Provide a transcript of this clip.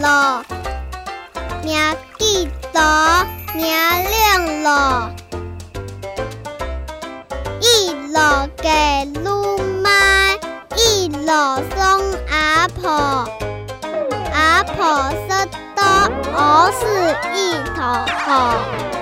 甜了，命记得命亮了，一路给路妈，一路送阿婆，阿婆说的我是一头好。